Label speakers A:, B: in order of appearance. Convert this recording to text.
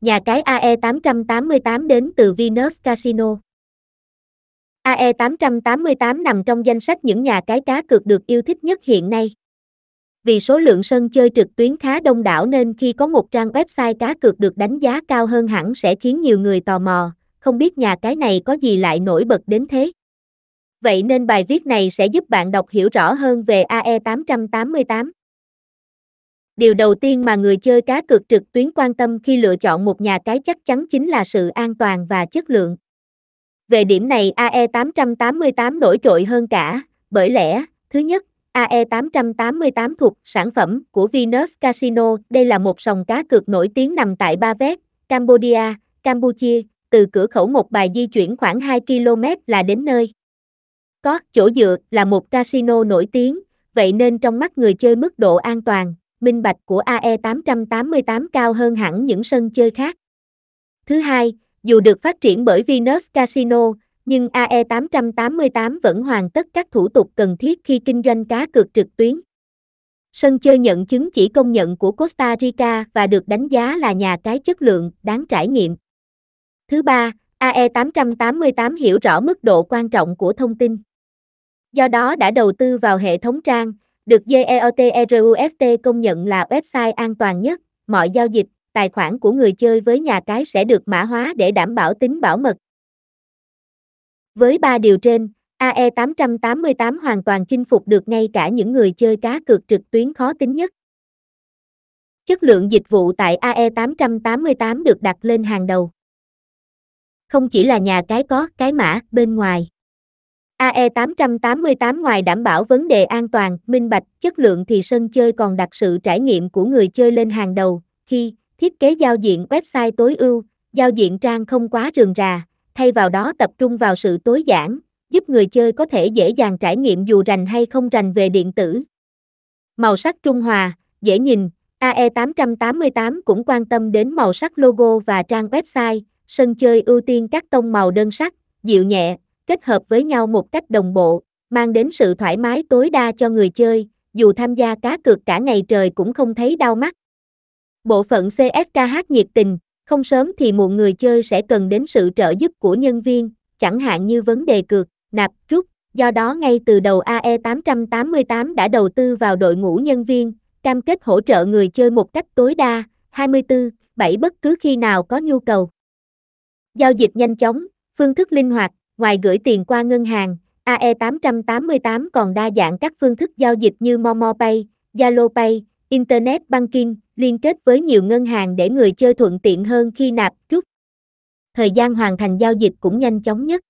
A: nhà cái AE888 đến từ Venus Casino. AE888 nằm trong danh sách những nhà cái cá cược được yêu thích nhất hiện nay. Vì số lượng sân chơi trực tuyến khá đông đảo nên khi có một trang website cá cược được đánh giá cao hơn hẳn sẽ khiến nhiều người tò mò, không biết nhà cái này có gì lại nổi bật đến thế. Vậy nên bài viết này sẽ giúp bạn đọc hiểu rõ hơn về AE888. Điều đầu tiên mà người chơi cá cược trực tuyến quan tâm khi lựa chọn một nhà cái chắc chắn chính là sự an toàn và chất lượng. Về điểm này AE888 nổi trội hơn cả, bởi lẽ, thứ nhất, AE888 thuộc sản phẩm của Venus Casino, đây là một sòng cá cược nổi tiếng nằm tại Ba Vét, Cambodia, Campuchia, từ cửa khẩu một bài di chuyển khoảng 2 km là đến nơi. Có chỗ dựa là một casino nổi tiếng, vậy nên trong mắt người chơi mức độ an toàn, minh bạch của AE888 cao hơn hẳn những sân chơi khác. Thứ hai, dù được phát triển bởi Venus Casino, nhưng AE888 vẫn hoàn tất các thủ tục cần thiết khi kinh doanh cá cược trực tuyến. Sân chơi nhận chứng chỉ công nhận của Costa Rica và được đánh giá là nhà cái chất lượng, đáng trải nghiệm. Thứ ba, AE888 hiểu rõ mức độ quan trọng của thông tin. Do đó đã đầu tư vào hệ thống trang, được GEOTRUST công nhận là website an toàn nhất, mọi giao dịch, tài khoản của người chơi với nhà cái sẽ được mã hóa để đảm bảo tính bảo mật. Với ba điều trên, AE888 hoàn toàn chinh phục được ngay cả những người chơi cá cược trực tuyến khó tính nhất. Chất lượng dịch vụ tại AE888 được đặt lên hàng đầu. Không chỉ là nhà cái có cái mã bên ngoài. AE888 ngoài đảm bảo vấn đề an toàn, minh bạch, chất lượng thì sân chơi còn đặt sự trải nghiệm của người chơi lên hàng đầu, khi thiết kế giao diện website tối ưu, giao diện trang không quá rườm rà, thay vào đó tập trung vào sự tối giản, giúp người chơi có thể dễ dàng trải nghiệm dù rành hay không rành về điện tử. Màu sắc trung hòa, dễ nhìn, AE888 cũng quan tâm đến màu sắc logo và trang website, sân chơi ưu tiên các tông màu đơn sắc, dịu nhẹ, kết hợp với nhau một cách đồng bộ, mang đến sự thoải mái tối đa cho người chơi, dù tham gia cá cược cả ngày trời cũng không thấy đau mắt. Bộ phận CSKH nhiệt tình, không sớm thì muộn người chơi sẽ cần đến sự trợ giúp của nhân viên, chẳng hạn như vấn đề cược, nạp, rút, do đó ngay từ đầu AE888 đã đầu tư vào đội ngũ nhân viên, cam kết hỗ trợ người chơi một cách tối đa, 24, 7 bất cứ khi nào có nhu cầu. Giao dịch nhanh chóng, phương thức linh hoạt, ngoài gửi tiền qua ngân hàng, AE888 còn đa dạng các phương thức giao dịch như Momo Pay, Zalo Pay, Internet Banking, liên kết với nhiều ngân hàng để người chơi thuận tiện hơn khi nạp, rút. Thời gian hoàn thành giao dịch cũng nhanh chóng nhất.